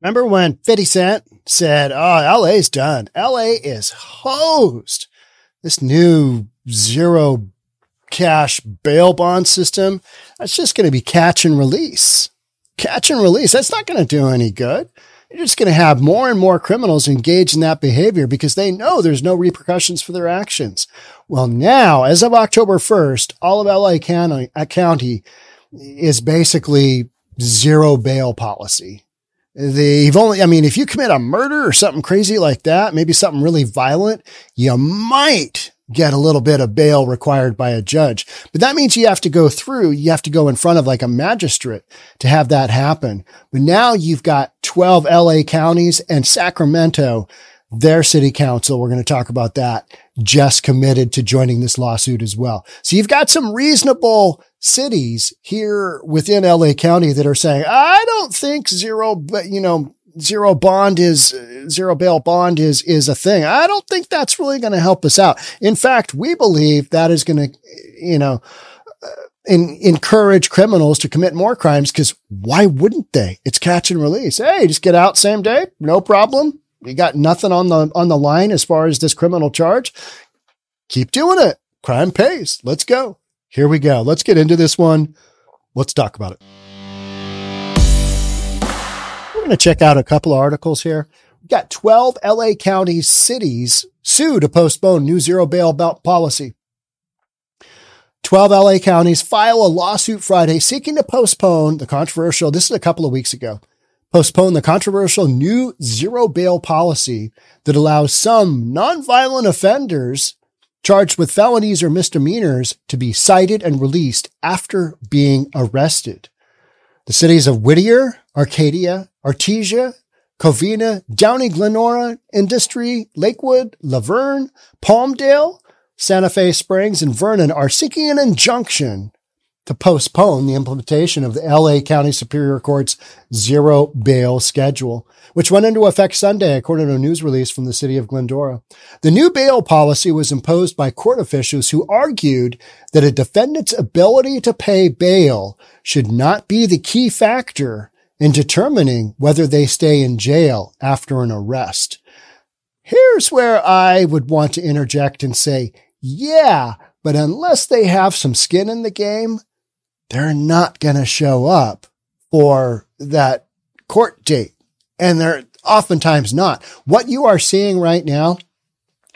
Remember when 50 Cent said, Oh, LA's done. LA is hosed. This new zero cash bail bond system, that's just going to be catch and release. Catch and release. That's not going to do any good. You're just going to have more and more criminals engage in that behavior because they know there's no repercussions for their actions. Well, now, as of October 1st, all of LA County, uh, County is basically zero bail policy. They've only, I mean, if you commit a murder or something crazy like that, maybe something really violent, you might get a little bit of bail required by a judge. But that means you have to go through, you have to go in front of like a magistrate to have that happen. But now you've got 12 LA counties and Sacramento, their city council. We're going to talk about that just committed to joining this lawsuit as well. So you've got some reasonable cities here within LA County that are saying, I don't think zero, but you know, zero bond is zero bail bond is is a thing. I don't think that's really going to help us out. In fact, we believe that is going to, you know, uh, in, encourage criminals to commit more crimes because why wouldn't they? It's catch and release. Hey, just get out same day, no problem. You got nothing on the on the line as far as this criminal charge. Keep doing it. Crime pays. Let's go. Here we go. Let's get into this one. Let's talk about it We're going to check out a couple of articles here. We've got 12 LA County cities sue to postpone new zero bail belt policy. 12 LA counties file a lawsuit Friday seeking to postpone the controversial, this is a couple of weeks ago, postpone the controversial new zero bail policy that allows some nonviolent offenders charged with felonies or misdemeanors to be cited and released after being arrested. The cities of Whittier, Arcadia, Artesia, Covina, Downey Glendora, Industry, Lakewood, La Verne, Palmdale, Santa Fe Springs, and Vernon are seeking an injunction to postpone the implementation of the LA County Superior Court's zero bail schedule, which went into effect Sunday, according to a news release from the city of Glendora. The new bail policy was imposed by court officials who argued that a defendant's ability to pay bail should not be the key factor in determining whether they stay in jail after an arrest. Here's where I would want to interject and say, yeah, but unless they have some skin in the game, they're not going to show up for that court date. And they're oftentimes not. What you are seeing right now,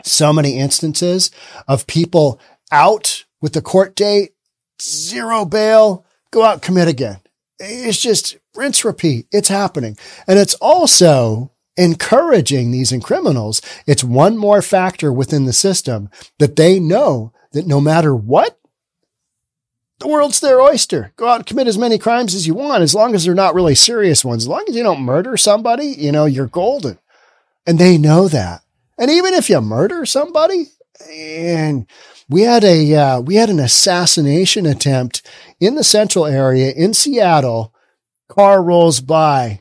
so many instances of people out with the court date, zero bail, go out, commit again. It's just rinse, repeat. It's happening. And it's also encouraging these criminals. It's one more factor within the system that they know that no matter what, the world's their oyster. Go out and commit as many crimes as you want, as long as they're not really serious ones. As long as you don't murder somebody, you know, you're golden. And they know that. And even if you murder somebody, and we had a, uh, we had an assassination attempt in the central area in Seattle car rolls by,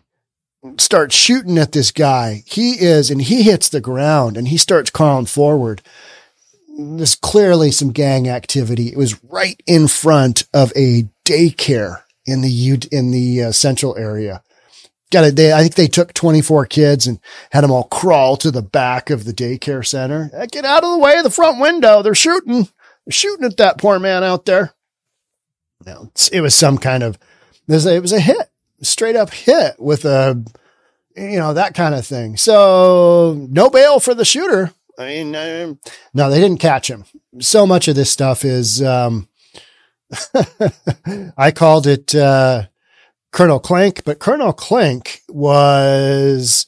starts shooting at this guy. He is, and he hits the ground and he starts crawling forward. There's clearly some gang activity. It was right in front of a daycare in the in the uh, central area. Got it. They, I think they took 24 kids and had them all crawl to the back of the daycare center. Get out of the way of the front window. They're shooting. They're shooting at that poor man out there. No, it was some kind of, it was a hit straight up hit with a, you know, that kind of thing. So no bail for the shooter. I mean, uh, no, they didn't catch him. So much of this stuff is, um, I called it, uh, Colonel Klink, but Colonel Klink was,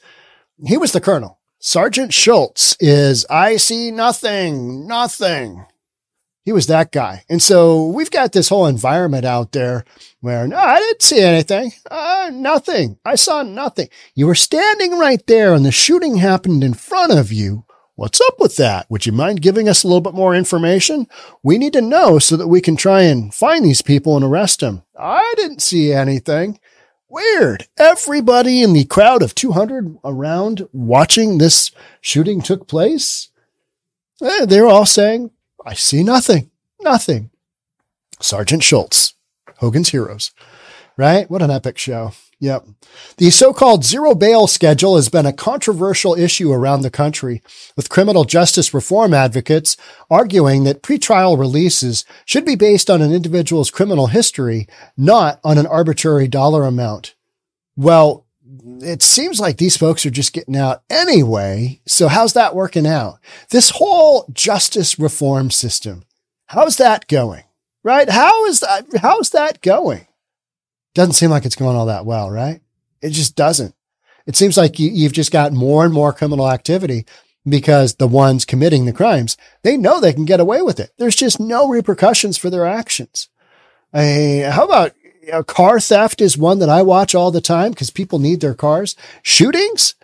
he was the colonel. Sergeant Schultz is, I see nothing, nothing. He was that guy. And so we've got this whole environment out there where, no, I didn't see anything. Uh, nothing. I saw nothing. You were standing right there and the shooting happened in front of you. What's up with that? Would you mind giving us a little bit more information? We need to know so that we can try and find these people and arrest them. I didn't see anything. Weird. Everybody in the crowd of 200 around watching this shooting took place, eh, they're all saying, I see nothing, nothing. Sergeant Schultz, Hogan's Heroes, right? What an epic show. Yep. The so-called zero bail schedule has been a controversial issue around the country, with criminal justice reform advocates arguing that pretrial releases should be based on an individual's criminal history, not on an arbitrary dollar amount. Well, it seems like these folks are just getting out anyway. So how's that working out? This whole justice reform system, how's that going? Right? How is that? How's that going? Doesn't seem like it's going all that well, right? It just doesn't. It seems like you, you've just got more and more criminal activity because the ones committing the crimes, they know they can get away with it. There's just no repercussions for their actions. I how about you know, car theft is one that I watch all the time because people need their cars. Shootings?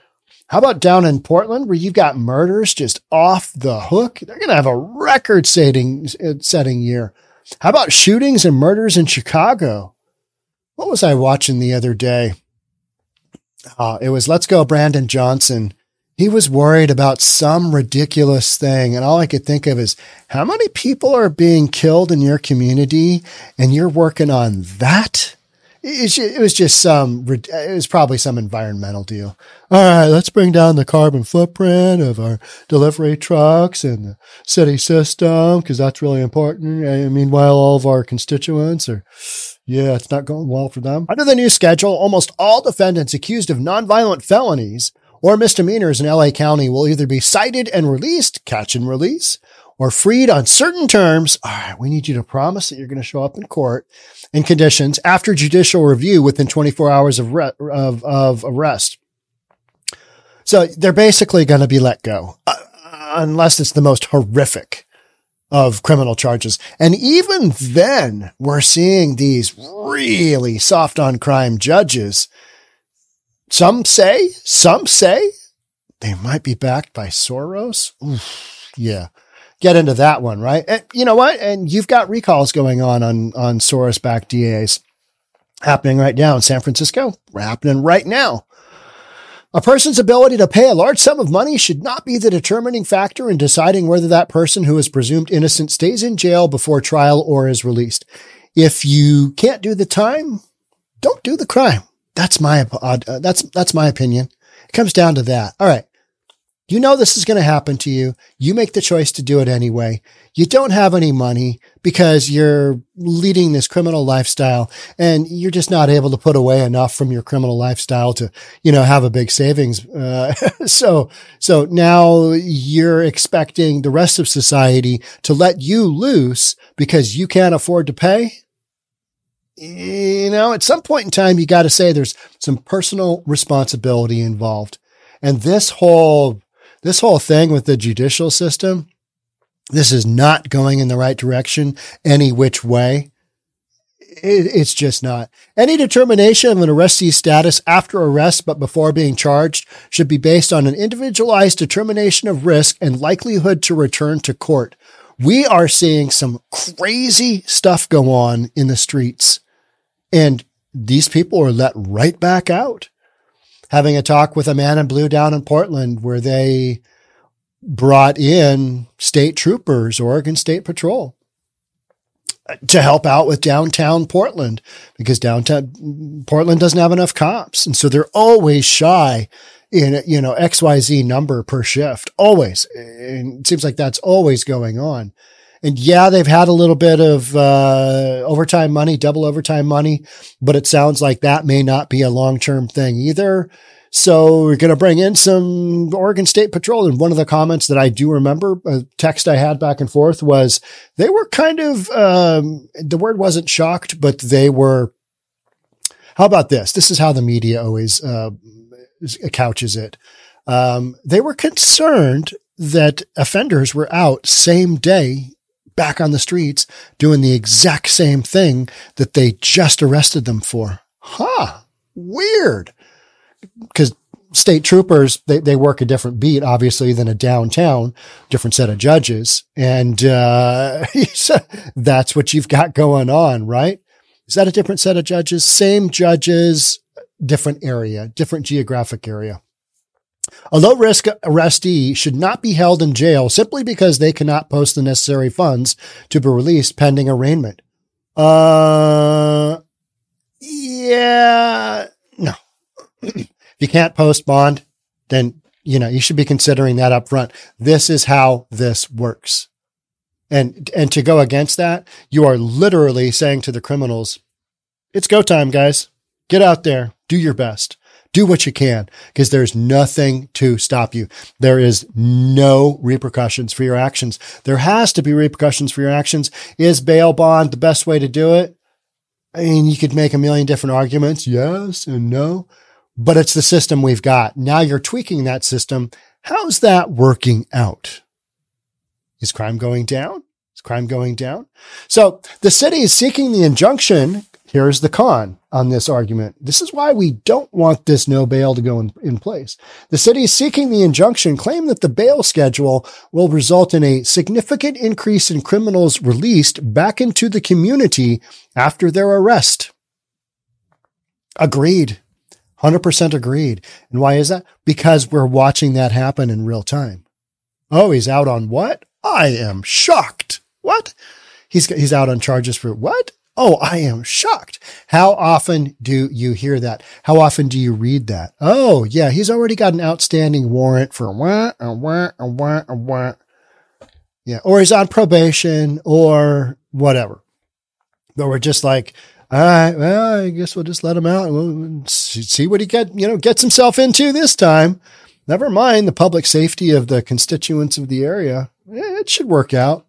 How about down in Portland where you've got murders just off the hook? They're going to have a record setting, setting year. How about shootings and murders in Chicago? What was I watching the other day? Uh, it was Let's Go Brandon Johnson. He was worried about some ridiculous thing. And all I could think of is how many people are being killed in your community and you're working on that? It was just some, it was probably some environmental deal. All right, let's bring down the carbon footprint of our delivery trucks and the city system because that's really important. And meanwhile, all of our constituents are yeah, it's not going well for them. Under the new schedule, almost all defendants accused of nonviolent felonies or misdemeanors in LA County will either be cited and released, catch and release, or freed on certain terms. All right, we need you to promise that you're going to show up in court and conditions after judicial review within 24 hours of, re- of, of arrest. So they're basically going to be let go, uh, unless it's the most horrific of criminal charges. And even then, we're seeing these really soft on crime judges. Some say, some say they might be backed by Soros. Oof, yeah. Get into that one, right? And you know what? And you've got recalls going on on, on Soros backed DAs happening right now in San Francisco, happening right now. A person's ability to pay a large sum of money should not be the determining factor in deciding whether that person who is presumed innocent stays in jail before trial or is released. If you can't do the time, don't do the crime. That's my, uh, that's, that's my opinion. It comes down to that. All right. You know this is going to happen to you. You make the choice to do it anyway. You don't have any money because you're leading this criminal lifestyle and you're just not able to put away enough from your criminal lifestyle to, you know, have a big savings. Uh, so, so now you're expecting the rest of society to let you loose because you can't afford to pay you know, at some point in time, you got to say there's some personal responsibility involved. And this whole this whole thing with the judicial system, this is not going in the right direction any which way. It, it's just not. Any determination of an arrestee's status after arrest but before being charged should be based on an individualized determination of risk and likelihood to return to court. We are seeing some crazy stuff go on in the streets and these people are let right back out having a talk with a man in blue down in Portland where they brought in state troopers, Oregon State Patrol uh, to help out with downtown Portland because downtown Portland doesn't have enough cops. And so they're always shy in, you know, XYZ number per shift, always. And it seems like that's always going on. And yeah, they've had a little bit of uh, overtime money, double overtime money, but it sounds like that may not be a long term thing either. So we're going to bring in some Oregon State Patrol. And one of the comments that I do remember, a text I had back and forth was they were kind of, um, the word wasn't shocked, but they were, how about this? This is how the media always, uh, couches it. Um, they were concerned that offenders were out same day back on the streets doing the exact same thing that they just arrested them for. Huh. Weird. Because state troopers, they, they work a different beat, obviously, than a downtown, different set of judges. And, uh, that's what you've got going on, right? Is that a different set of judges? Same judges, different area, different geographic area. A low risk arrestee should not be held in jail simply because they cannot post the necessary funds to be released pending arraignment. Uh, yeah, no, if you can't post bond, then, you know, you should be considering that up front. This is how this works. And, and to go against that, you are literally saying to the criminals, it's go time, guys. Get out there. Do your best. Do what you can because there's nothing to stop you. There is no repercussions for your actions. There has to be repercussions for your actions. Is bail bond the best way to do it? I mean, you could make a million different arguments. Yes and no, but it's the system we've got. Now you're tweaking that system. How's that working out? Is crime going down? Is crime going down? So the city is seeking the injunction Here's the con on this argument. This is why we don't want this no bail to go in, in place. The city seeking the injunction claim that the bail schedule will result in a significant increase in criminals released back into the community after their arrest. Agreed. 100% agreed. And why is that? Because we're watching that happen in real time. Oh, he's out on what? I am shocked. What? He's, he's out on charges for what? Oh, I am shocked. How often do you hear that? How often do you read that? Oh, yeah, he's already got an outstanding warrant for what, a what, a what, a what. Yeah, or he's on probation or whatever. But we're just like, all right, well, I guess we'll just let him out and we'll see what he get, you know, gets himself into this time. Never mind the public safety of the constituents of the area. It should work out.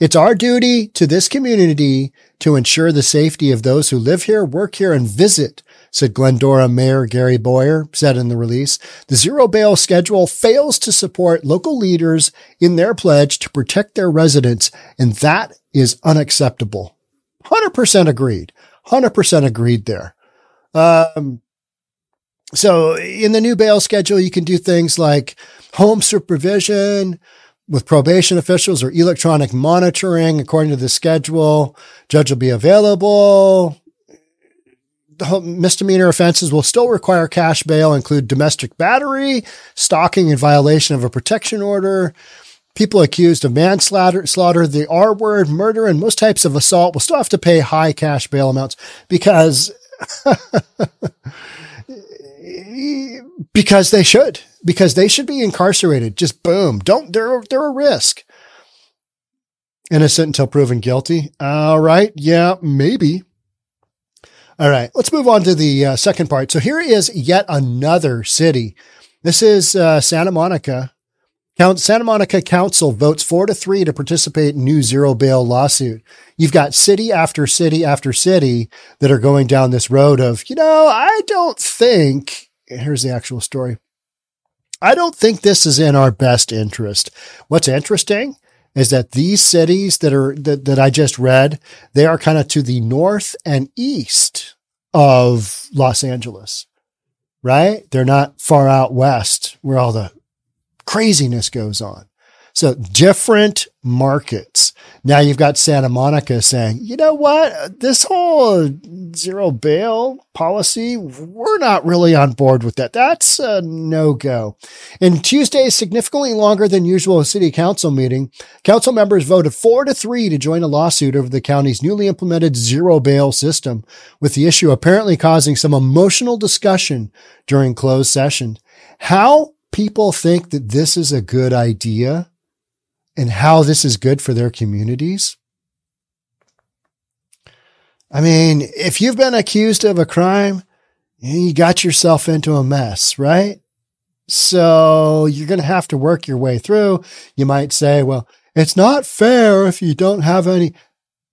It's our duty to this community to ensure the safety of those who live here, work here, and visit, said Glendora Mayor Gary Boyer, said in the release. The zero bail schedule fails to support local leaders in their pledge to protect their residents, and that is unacceptable. 100% agreed. 100% agreed there. Um, so in the new bail schedule, you can do things like home supervision, with probation officials or electronic monitoring according to the schedule. Judge will be available. Misdemeanor offenses will still require cash bail, include domestic battery, stalking in violation of a protection order. People accused of manslaughter, slaughter, the R word, murder, and most types of assault will still have to pay high cash bail amounts because because they should, because they should be incarcerated. Just boom. Don't, they're, they're a risk. Innocent until proven guilty. All right. Yeah, maybe. All right. Let's move on to the uh, second part. So here is yet another city. This is uh, Santa Monica. Count Santa Monica Council votes four to three to participate in new zero bail lawsuit. You've got city after city after city that are going down this road of, you know, I don't think here's the actual story. I don't think this is in our best interest. What's interesting is that these cities that are that, that I just read, they are kind of to the north and east of Los Angeles, right? They're not far out west where all the craziness goes on. So different markets. Now you've got Santa Monica saying, you know what? This whole zero bail policy, we're not really on board with that. That's a no go. In Tuesday's significantly longer than usual city council meeting, council members voted four to three to join a lawsuit over the county's newly implemented zero bail system, with the issue apparently causing some emotional discussion during closed session. How people think that this is a good idea and how this is good for their communities. I mean, if you've been accused of a crime, you got yourself into a mess, right? So you're going to have to work your way through. You might say, well, it's not fair if you don't have any.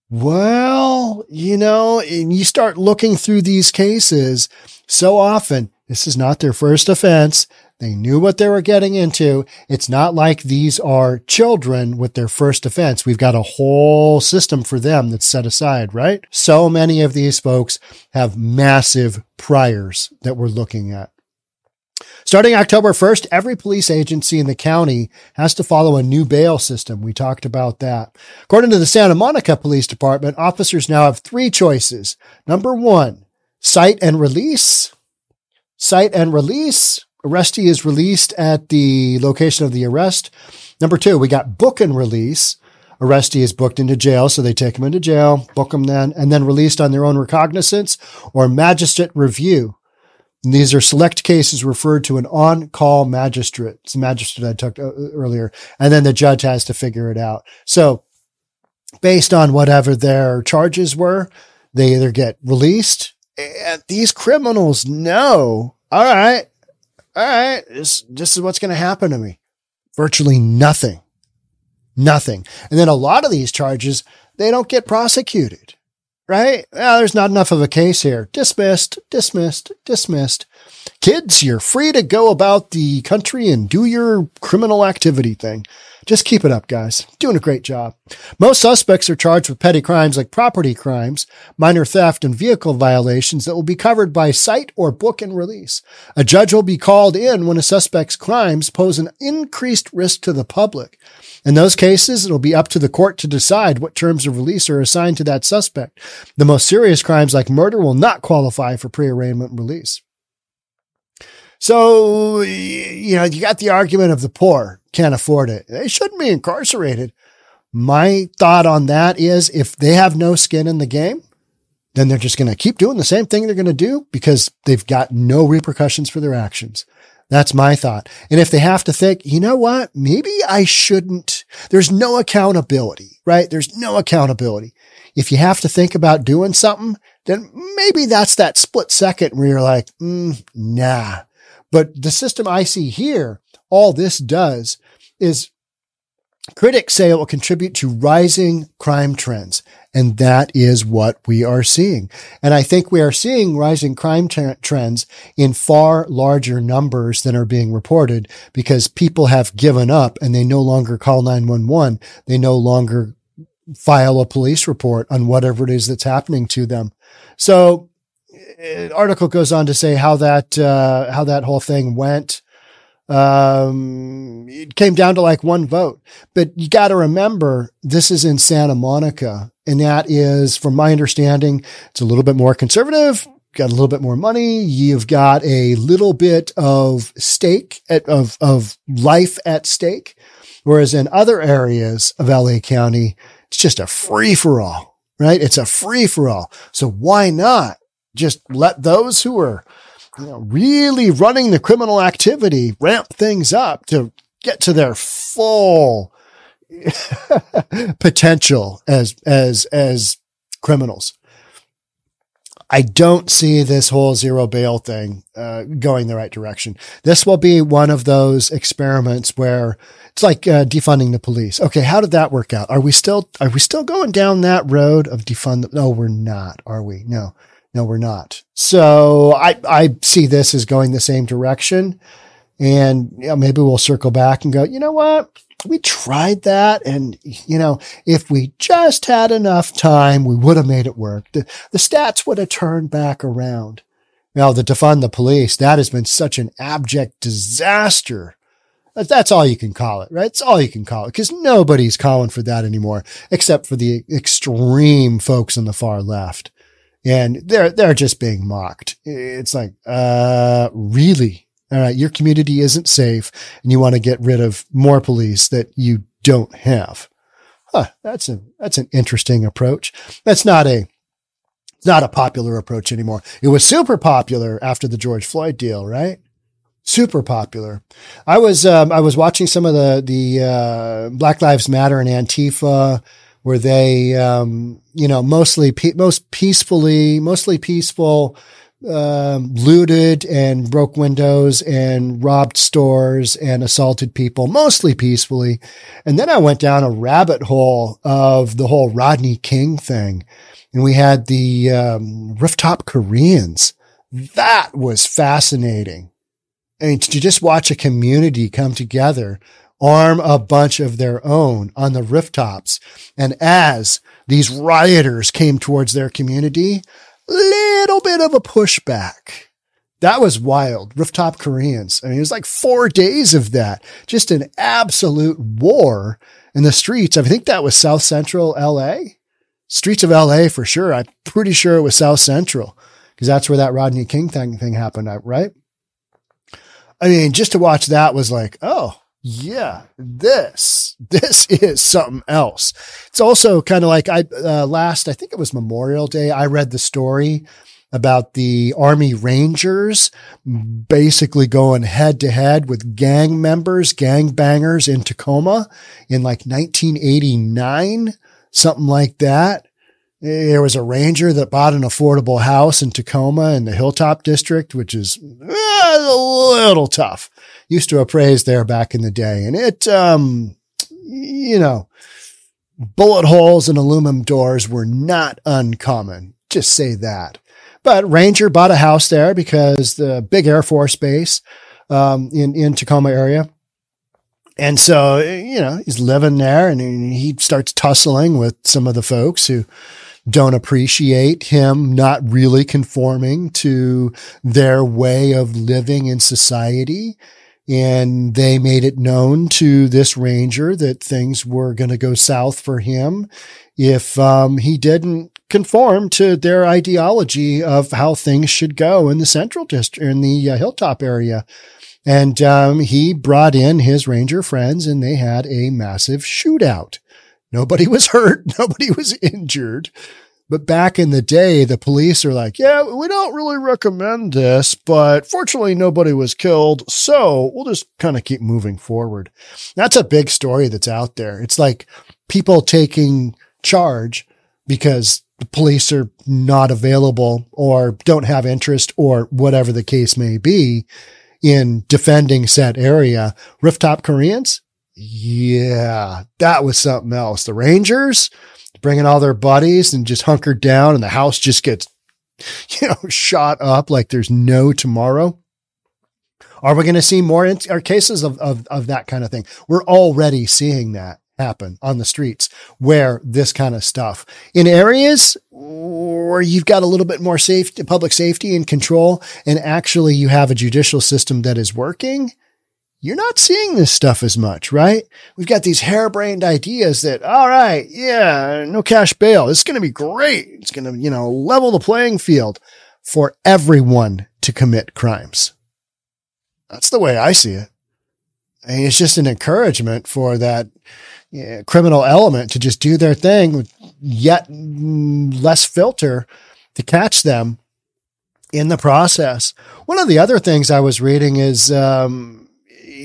Well, you know, and you start looking through these cases so often. This is not their first offense. They knew what they were getting into. It's not like these are children with their first offense. We've got a whole system for them that's set aside, right? So many of these folks have massive priors that we're looking at. Starting October 1st, every police agency in the county has to follow a new bail system. We talked about that. According to the Santa Monica Police Department, officers now have three choices. Number one, cite and release. Cite and release arrestee is released at the location of the arrest. Number two, we got book and release. Arrestee is booked into jail, so they take him into jail, book him then, and then released on their own recognizance or magistrate review. And these are select cases referred to an on-call magistrate. It's the magistrate I talked uh, earlier, and then the judge has to figure it out. So, based on whatever their charges were, they either get released. And these criminals know, all right, all right, this this is what's going to happen to me. Virtually nothing, nothing. And then a lot of these charges they don't get prosecuted right? There's not enough of a case here. Dismissed, dismissed, dismissed. Kids, you're free to go about the country and do your criminal activity thing. Just keep it up, guys. Doing a great job. Most suspects are charged with petty crimes like property crimes, minor theft, and vehicle violations that will be covered by cite or book and release. A judge will be called in when a suspect's crimes pose an increased risk to the public. In those cases, it'll be up to the court to decide what terms of release are assigned to that suspect. The most serious crimes like murder will not qualify for pre-arraignment release. So, you know, you got the argument of the poor can't afford it. They shouldn't be incarcerated. My thought on that is if they have no skin in the game, then they're just going to keep doing the same thing they're going to do because they've got no repercussions for their actions. That's my thought. And if they have to think, you know what? Maybe I shouldn't. There's no accountability, right? There's no accountability. If you have to think about doing something, then maybe that's that split second where you're like, mm, nah. But the system I see here, all this does is critics say it will contribute to rising crime trends. And that is what we are seeing. And I think we are seeing rising crime trends in far larger numbers than are being reported because people have given up and they no longer call 911. They no longer file a police report on whatever it is that's happening to them. So uh, article goes on to say how that, uh, how that whole thing went um, it came down to like one vote. But you got to remember, this is in Santa Monica. And that is, from my understanding, it's a little bit more conservative, got a little bit more money. You've got a little bit of stake at, of, of life at stake. Whereas in other areas of LA County, it's just a free for all, right? It's a free for all. So why not just let those who are you know, really running the criminal activity, ramp things up to get to their full potential as, as, as criminals. I don't see this whole zero bail thing uh, going the right direction. This will be one of those experiments where it's like uh, defunding the police. Okay, how did that work out? Are we still are we still going down that road of defund? No, we're not. Are we? No. No, we're not. So I, I see this as going the same direction. And you know, maybe we'll circle back and go, you know what? We tried that. And, you know, if we just had enough time, we would have made it work. The, the stats would have turned back around. Now, the defund the police, that has been such an abject disaster. That's all you can call it, right? It's all you can call it because nobody's calling for that anymore, except for the extreme folks on the far left and they're they're just being mocked. It's like, uh, really? All right, your community isn't safe, and you want to get rid of more police that you don't have. Huh, that's a that's an interesting approach. That's not a not a popular approach anymore. It was super popular after the George Floyd deal, right? Super popular. I was um, I was watching some of the the uh, Black Lives Matter and Antifa where they, um, you know, mostly, pe- most peacefully, mostly peaceful, um, looted and broke windows and robbed stores and assaulted people, mostly peacefully. And then I went down a rabbit hole of the whole Rodney King thing. And we had the um, rooftop Koreans. That was fascinating. I mean, to just watch a community come together arm a bunch of their own on the rooftops. And as these rioters came towards their community, little bit of a pushback. That was wild. Rooftop Koreans. I mean, it was like four days of that. Just an absolute war in the streets. I think that was South Central LA. Streets of LA for sure. I'm pretty sure it was South Central because that's where that Rodney King thing, thing happened, right? I mean, just to watch that was like, oh, yeah, this, this is something else. It's also kind of like I, uh, last, I think it was Memorial Day. I read the story about the Army Rangers basically going head to head with gang members, gang bangers in Tacoma in like 1989, something like that. There was a ranger that bought an affordable house in Tacoma in the Hilltop District, which is eh, a little tough. Used to appraise there back in the day. And it, um, you know, bullet holes and aluminum doors were not uncommon. Just say that. But Ranger bought a house there because the big Air Force base um, in in Tacoma area, and so you know he's living there, and he starts tussling with some of the folks who don't appreciate him not really conforming to their way of living in society. And they made it known to this ranger that things were going to go south for him if um, he didn't conform to their ideology of how things should go in the central district, in the uh, hilltop area. And um, he brought in his ranger friends and they had a massive shootout. Nobody was hurt. Nobody was injured. But back in the day, the police are like, yeah, we don't really recommend this, but fortunately nobody was killed. So we'll just kind of keep moving forward. That's a big story that's out there. It's like people taking charge because the police are not available or don't have interest or whatever the case may be in defending said area. Rooftop Koreans? Yeah, that was something else. The Rangers bringing all their buddies and just hunkered down and the house just gets, you know, shot up like there's no tomorrow. Are we going to see more in- cases of, of, of that kind of thing? We're already seeing that happen on the streets where this kind of stuff in areas where you've got a little bit more safety, public safety and control, and actually you have a judicial system that is working. You're not seeing this stuff as much, right? We've got these harebrained ideas that, all right, yeah, no cash bail. It's going to be great. It's going to, you know, level the playing field for everyone to commit crimes. That's the way I see it. I mean, it's just an encouragement for that criminal element to just do their thing with yet less filter to catch them in the process. One of the other things I was reading is, um,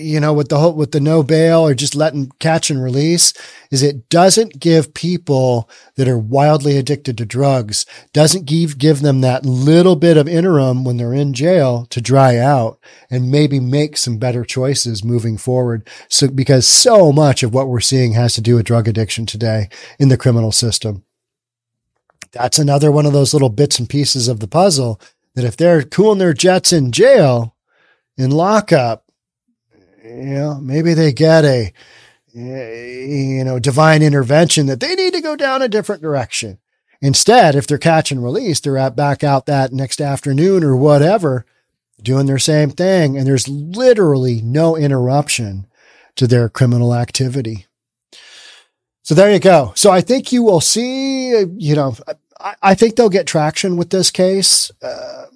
you know, with the whole, with the no bail or just letting catch and release is it doesn't give people that are wildly addicted to drugs, doesn't give, give them that little bit of interim when they're in jail to dry out and maybe make some better choices moving forward. So, because so much of what we're seeing has to do with drug addiction today in the criminal system. That's another one of those little bits and pieces of the puzzle that if they're cooling their jets in jail, in lockup, you know, maybe they get a, you know, divine intervention that they need to go down a different direction. Instead, if they're catch and release, they're at, back out that next afternoon or whatever, doing their same thing. And there's literally no interruption to their criminal activity. So there you go. So I think you will see, you know, I, I think they'll get traction with this case. Uh,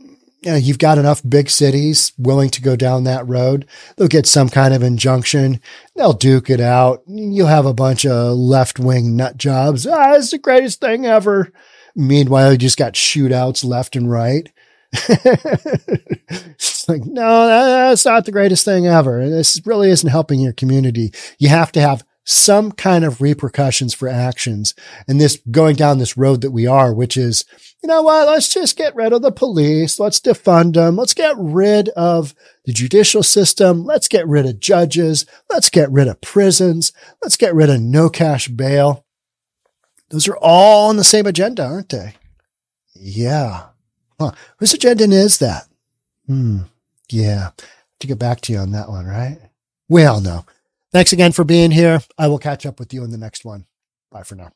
you know, you've got enough big cities willing to go down that road. They'll get some kind of injunction. They'll duke it out. You'll have a bunch of left wing nut jobs. Ah, it's the greatest thing ever. Meanwhile, you just got shootouts left and right. it's like, no, that's not the greatest thing ever. This really isn't helping your community. You have to have some kind of repercussions for actions. And this going down this road that we are, which is, you know what? Let's just get rid of the police. Let's defund them. Let's get rid of the judicial system. Let's get rid of judges. Let's get rid of prisons. Let's get rid of no cash bail. Those are all on the same agenda, aren't they? Yeah. Huh. Whose agenda is that? Hmm. Yeah. To get back to you on that one, right? We all know. Thanks again for being here. I will catch up with you in the next one. Bye for now.